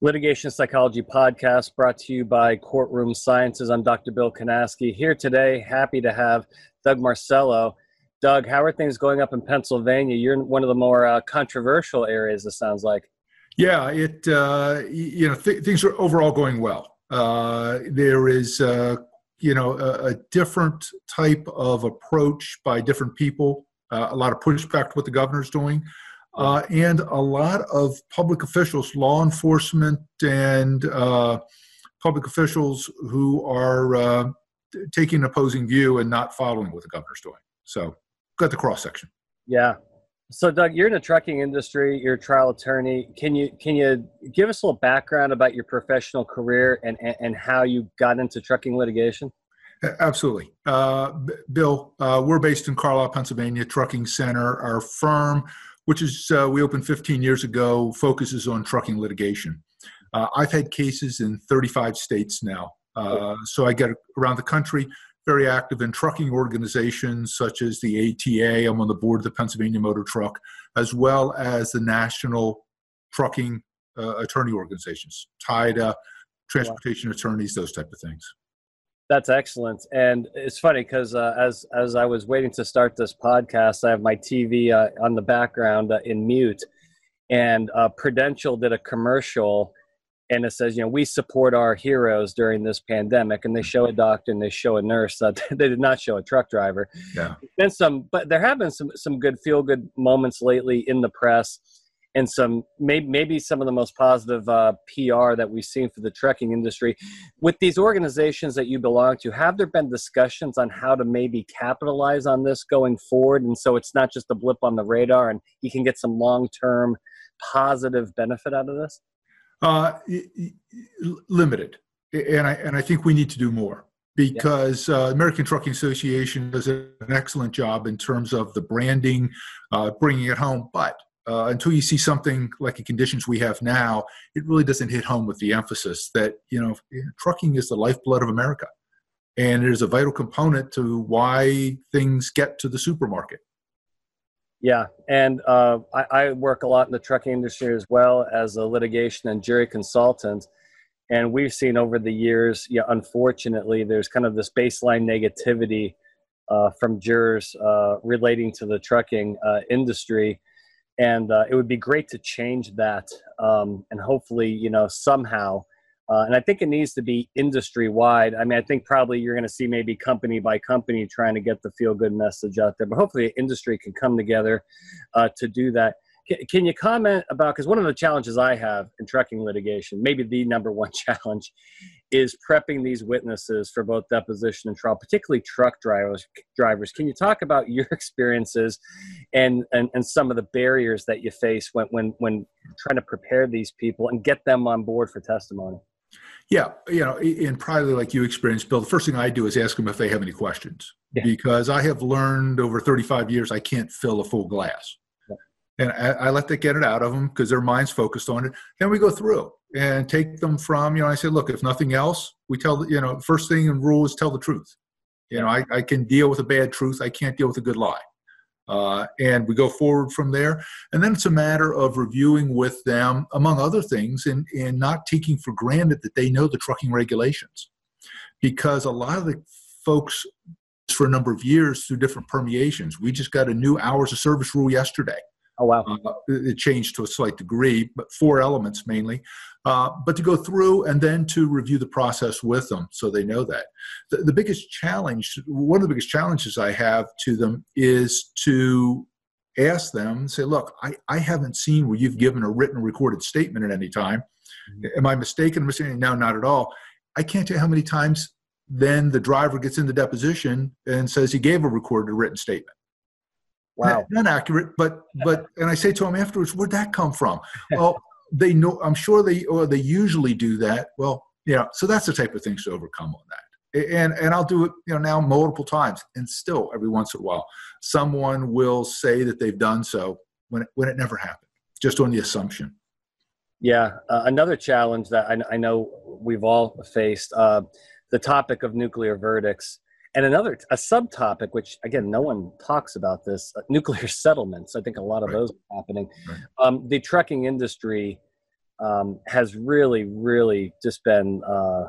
Litigation Psychology Podcast brought to you by Courtroom Sciences. I'm Dr. Bill Kanasky here today. Happy to have Doug Marcello. Doug, how are things going up in Pennsylvania? You're in one of the more uh, controversial areas, it sounds like. Yeah, it uh, you know th- things are overall going well. Uh, there is uh, you know a, a, different type of approach by different people. Uh, a lot of pushback to what the governor's doing uh, and a lot of public officials, law enforcement, and uh, public officials who are uh, taking an opposing view and not following what the governor's doing. So, got the cross section. Yeah. So, Doug, you're in the trucking industry. You're a trial attorney. Can you can you give us a little background about your professional career and and, and how you got into trucking litigation? Absolutely. Uh, Bill, uh, we're based in Carlisle, Pennsylvania, Trucking Center. Our firm which is uh, we opened 15 years ago, focuses on trucking litigation. Uh, I've had cases in 35 states now, uh, so I get around the country. Very active in trucking organizations such as the ATA. I'm on the board of the Pennsylvania Motor Truck, as well as the National Trucking uh, Attorney Organizations, TIDA, Transportation. Attorneys, those type of things. That's excellent, and it's funny because uh, as as I was waiting to start this podcast, I have my TV uh, on the background uh, in mute, and uh, Prudential did a commercial, and it says, you know, we support our heroes during this pandemic, and they show a doctor and they show a nurse. They did not show a truck driver. Yeah. Been some, but there have been some some good feel good moments lately in the press and some maybe, maybe some of the most positive uh, PR that we've seen for the trucking industry. With these organizations that you belong to, have there been discussions on how to maybe capitalize on this going forward? And so it's not just a blip on the radar, and you can get some long term positive benefit out of this. Uh, limited, and I and I think we need to do more because uh, American Trucking Association does an excellent job in terms of the branding, uh, bringing it home, but uh, until you see something like the conditions we have now, it really doesn't hit home with the emphasis that you know trucking is the lifeblood of America, and it is a vital component to why things get to the supermarket. Yeah, and uh, I, I, work a lot in the trucking industry as well as a litigation and jury consultant. And we've seen over the years, yeah, unfortunately, there's kind of this baseline negativity uh, from jurors uh, relating to the trucking uh, industry and uh, it would be great to change that um, and hopefully you know somehow uh, and i think it needs to be industry wide i mean i think probably you're going to see maybe company by company trying to get the feel good message out there but hopefully industry can come together uh, to do that. Can you comment about because one of the challenges i have in trucking litigation maybe the number one challenge is prepping these witnesses for both deposition and trial particularly truck drivers drivers. Can you talk about your experiences and and, and some of the barriers that you face when when when trying to prepare these people and get them on board for testimony? Yeah, you know, and probably like you experienced, Bill, the first thing I do is ask them if they have any questions. Yeah. because I have learned over 35 years I can't fill a full glass. And I, I, let that get it out of them because their mind's focused on it. Then we go through and take them from, you know, I say, look, if nothing else, we tell, you know, first thing in rule is tell the truth. You know, I, I can deal with a bad truth. I can't deal with a good lie. Uh, and we go forward from there. And then it's a matter of reviewing with them, among other things, and, and not taking for granted that they know the trucking regulations. Because a lot of the folks for a number of years through different permeations, we just got a new hours of service rule yesterday Oh wow! Uh, it changed to a slight degree, but four elements mainly. Uh, but to go through and then to review the process with them, so they know that. The, the biggest challenge, one of the biggest challenges I have to them, is to ask them, say, "Look, I, I haven't seen where you've given a written recorded statement at any time. Mm-hmm. Am I mistaken? I'm saying no, not at all. I can't tell you how many times." Then the driver gets in the deposition and says he gave a recorded written statement. Wow. Not, not accurate, but but and I say to them afterwards, where'd that come from? Well, they know. I'm sure they or they usually do that. Well, yeah. So that's the type of things to overcome on that. And and I'll do it, you know, now multiple times, and still every once in a while, someone will say that they've done so when it, when it never happened, just on the assumption. Yeah, uh, another challenge that I, I, know we've all faced: uh, the topic of nuclear verdicts and another a subtopic which again no one talks about this uh, nuclear settlements i think a lot of right. those are happening right. um, the trucking industry um, has really, really just been uh,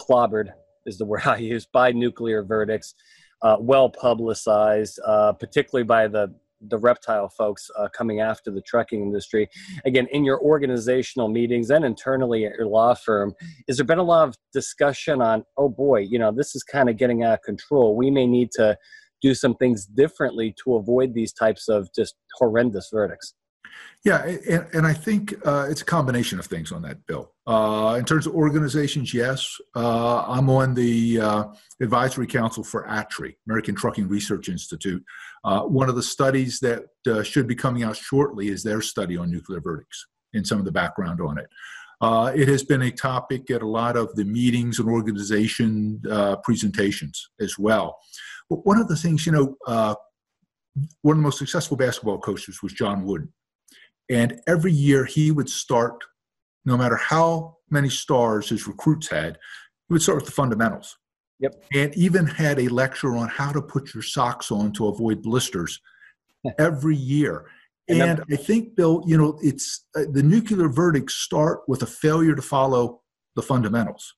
clobbered, is the word I use, by nuclear verdicts, uh, well publicized, uh, particularly by the the reptile folks uh, coming after the trucking industry. Again, in your organizational meetings and internally at your law firm, has there been a lot of discussion on, oh boy, you know, this is kind of getting out of control. We may need to do some things differently to avoid these types of just horrendous verdicts? Yeah, and, and I think uh, it's a combination of things on that bill. Uh, in terms of organizations, yes, uh, I'm on the uh, advisory council for ATRI, American Trucking Research Institute. Uh, one of the studies that uh, should be coming out shortly is their study on nuclear verdicts and some of the background on it. it has been a topic at a lot of the meetings and organization presentations as well. But one of the things, you know, one of the most successful basketball coaches was John Wooden and every year he would start, no matter how many stars his recruits had, he would start with the fundamentals. Yep. And even had a lecture on how to put your socks on to avoid blisters every year. And, and I think, Bill, you know, it's uh, the nuclear verdicts start with a failure to follow the fundamentals.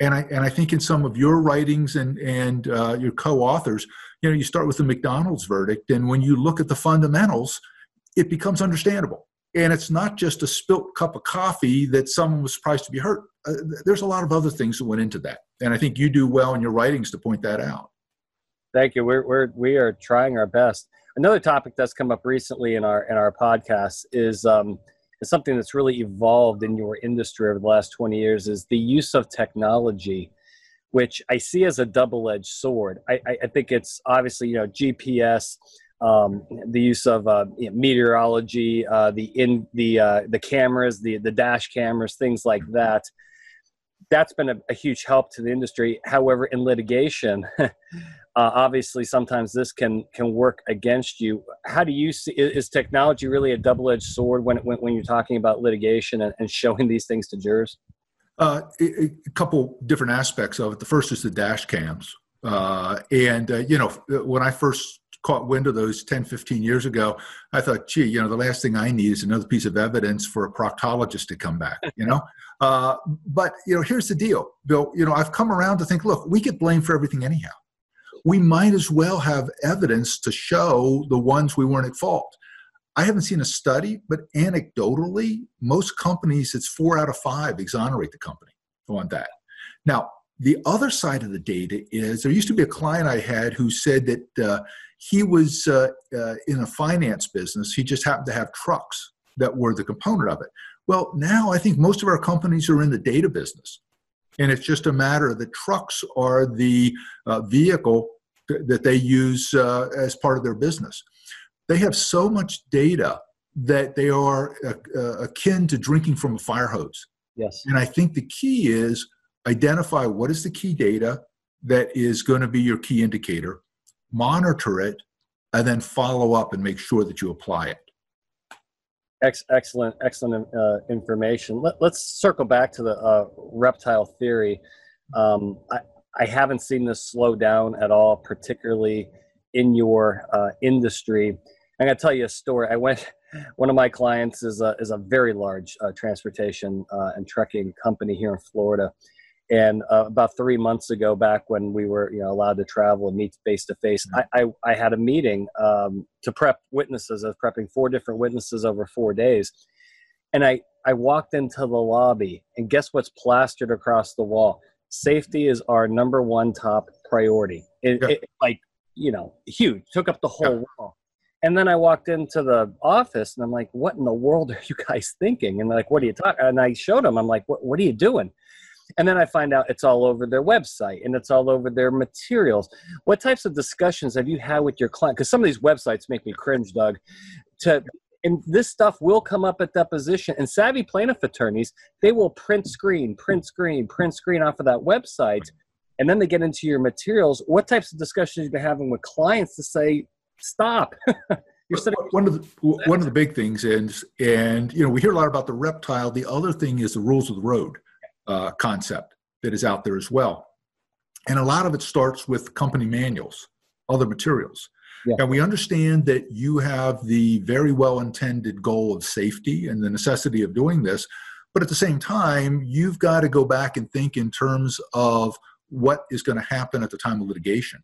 And I and I think in some of your writings and and uh, your co-authors, you know, you start with the McDonald's verdict, and when you look at the fundamentals, it becomes understandable. And it's not just a spilt cup of coffee that someone was surprised to be hurt. Uh, there's a lot of other things that went into that. And I think you do well in your writings to point that out. Thank you. We're, we're, we are trying our best. Another topic that's come up recently in our, in our podcast is, um, is something that's really evolved in your industry over the last 20 years is the use of technology which I see as a double-edged sword. I, I, I, think it's obviously you know GPS, um, the use of uh, you know, meteorology, uh, the in the uh, the cameras, the the dash cameras, things like that. That's been a, a huge help to the industry. However, in litigation, uh, obviously sometimes this can can work against you. How do you see? Is technology really a double edged sword when, when when you're talking about litigation and, and showing these things to jurors? Uh, a, a couple different aspects of it. The first is the dash cams. Uh, and uh, you know when i first caught wind of those 10, 15 years ago, I thought, gee, you know, the last thing I need is another piece of evidence for a proctologist to come back, you know? uh, but, you know, here's the deal, Bill. You know, I've come around to think, look, we get blamed for everything anyhow. We might as well have evidence to show the ones we weren't at fault. I haven't seen a study, but anecdotally, most companies, it's four out of five exonerate the company on that. Now, the other side of the data is there used to be a client I had who said that uh, he was uh, uh, in a finance business. He just happened to have trucks that were the component of it. Well, now I think most of our companies are in the data business. And it's just a matter the trucks are the uh, vehicle th- that they use uh, as part of their business. They have so much data that they are uh, akin to drinking from a fire hose. Yes. And I think the key is identify what is the key data that is going to be your key indicator monitor it, and then follow up and make sure that you apply it. Ex- excellent, excellent uh, information. Let, us circle back to the uh, reptile theory. Um, I, I haven't seen this slow down at all, particularly in your uh, industry. I'm going to tell you a story. I went. One of my clients is a is a very large uh, transportation uh, and trucking company here in Florida, and uh, about three months ago, back when we were you know allowed to travel and meet face to face, I I had a meeting um, to prep witnesses. I was prepping four different witnesses over four days, and I I walked into the lobby, and guess what's plastered across the wall? Safety is our number one top priority. It, yeah. it like you know huge, took up the whole yeah. wall. And then I walked into the office and I'm like, what in the world are you guys thinking? And like, what are you talking? And I showed them, I'm like, what, what are you doing? And then i find out it's all over their website and it's all over their materials. What types of discussions have you had with your client? Because some of these websites make me cringe doug to and this stuff will come up at deposition. And savvy plaintiff attorneys they will print screen print screen print screen off of that website and then they get into your materials. What types of discussions you've been having with clients to say stop. You're one of the one of the big things is and you know we hear a lot about the reptile. The other thing is the rules of the road uh, concept that is out there as well. And a lot of it starts with company manuals, other materials. Yeah. And we understand that you have the very well intended goal of safety and the necessity of doing this. But at the same time, you've got to go back and think in terms of what is going to happen at the time of litigation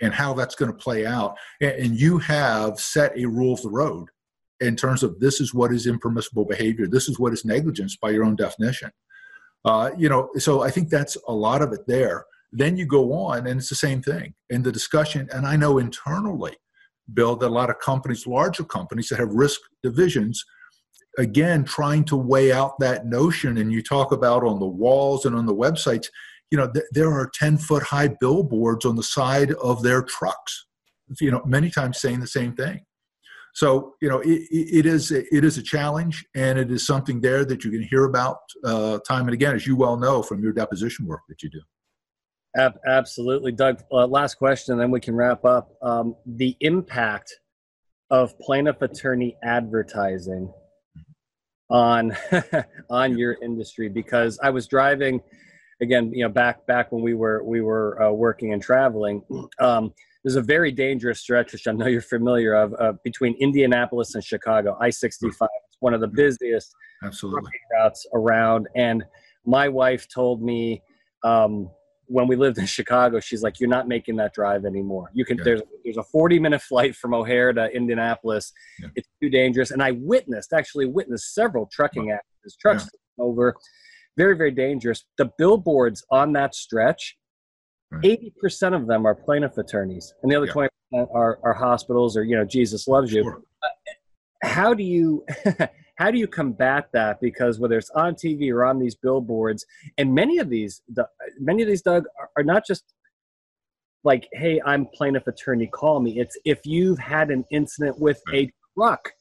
and how that's going to play out. And you have set a rule of the road in terms of this is what is impermissible behavior, this is what is negligence by your own definition. Uh, you know, so I think that's a lot of it there. Then you go on, and it's the same thing. in the discussion, and I know internally, Bill, that a lot of companies, larger companies that have risk divisions, again, trying to weigh out that notion. And you talk about on the walls and on the websites, you know, th- there are 10 foot high billboards on the side of their trucks, you know, many times saying the same thing. So, you know, it, it is it is a challenge, and it is something there that you can hear about uh, time and again, as you well know from your deposition work that you do. Absolutely, Doug. Uh, last question, then we can wrap up. Um, the impact of plaintiff attorney advertising on on your industry, because I was driving again, you know, back back when we were we were uh, working and traveling. Um, there's a very dangerous stretch, which I know you're familiar of, uh, between Indianapolis and Chicago. I-65. It's one of the busiest Absolutely. routes around. And my wife told me um, when we lived in Chicago, she's like, "You're not making that drive anymore. You can. Yeah. There's there's a 40 minute flight from O'Hare to Indianapolis. Yeah. It's too dangerous." And I witnessed, actually witnessed several trucking accidents, trucks yeah. over, very very dangerous. The billboards on that stretch, Hmm. eighty percent of them are plaintiff attorneys, and the other twenty percent are are hospitals or you know Jesus loves you. Sure. Uh, how do you? how do you combat that because whether it's on tv or on these billboards and many of these many of these doug are, are not just like hey i'm plaintiff attorney call me it's if you've had an incident with hmm. a truck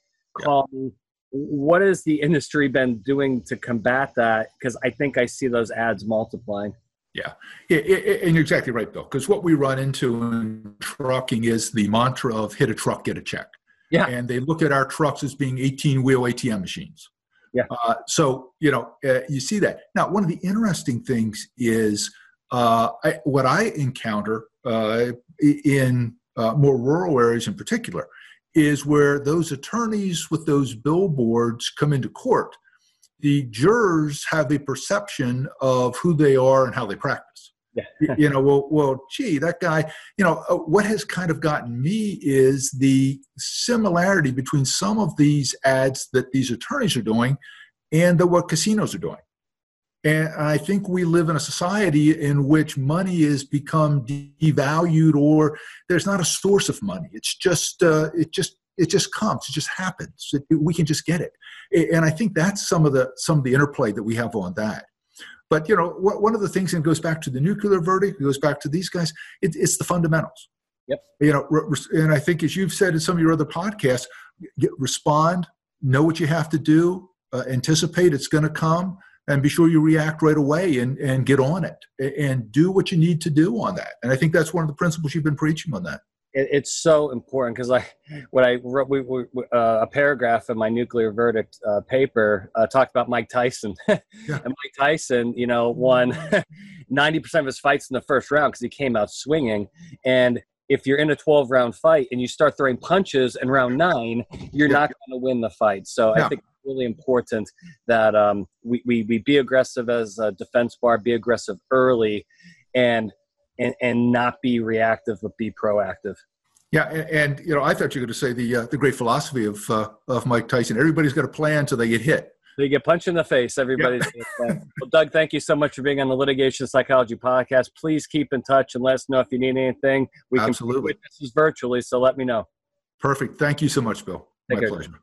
call yeah. me what has the industry been doing to combat that because i think i see those ads multiplying yeah, yeah, and you're exactly right, Bill. Because what we run into in trucking is the mantra of "hit a truck, get a check." Yeah. And they look at our trucks as being 18 wheel ATM machines. Yeah. Uh, so, you know, uh, you see that. Now, one of the interesting things is uh, I, what I encounter uh, in uh, more rural areas in particular is where those attorneys with those billboards come into court. The jurors have a perception of who they are and how they practice. Yeah. you know, well, well, gee, that guy, you know, uh, what has kind of gotten me is the similarity between some of these ads that these attorneys are doing and the, what casinos are doing. And I think we live in a society in which money has become devalued, or there's not a source of money. It's just, uh, it just, it just comes. It just happens. It, we can just get it. And I think that's some of the some of the interplay that we have on that. But you know, one of the things, and goes back to the nuclear verdict, it goes back to these guys. It, it's the fundamentals. Yep. You know, and I think as you've said in some of your other podcasts, get, respond, know what you have to do, uh, anticipate it's going to come, and be sure you react right away and and get on it and do what you need to do on that. And I think that's one of the principles you've been preaching on that it, it's so important because I, when I wrote we, we, uh, a paragraph in my nuclear verdict uh, paper uh, talked about Mike Tyson, yeah. and Mike Tyson, you know, won ninety percent of his fights in the first round because he came out swinging. And if you're in a twelve round fight and you start throwing punches in round nine, you're yeah. not going to win the fight. So yeah. I think it's really important that um, we, we we be aggressive as a defense bar, be aggressive early, and and, and not be reactive but be proactive. Yeah, and, and you know, I thought you were going to say the uh, the great philosophy of uh, of Mike Tyson. Everybody's got a plan until they get hit. They get punched in the face. Everybody's. Yeah. well, Doug, thank you so much for being on the Litigation Psychology Podcast. Please keep in touch and let us know if you need anything. We Absolutely. can this is virtually, so let me know. Perfect. Thank you so much, Bill. Take My care. pleasure.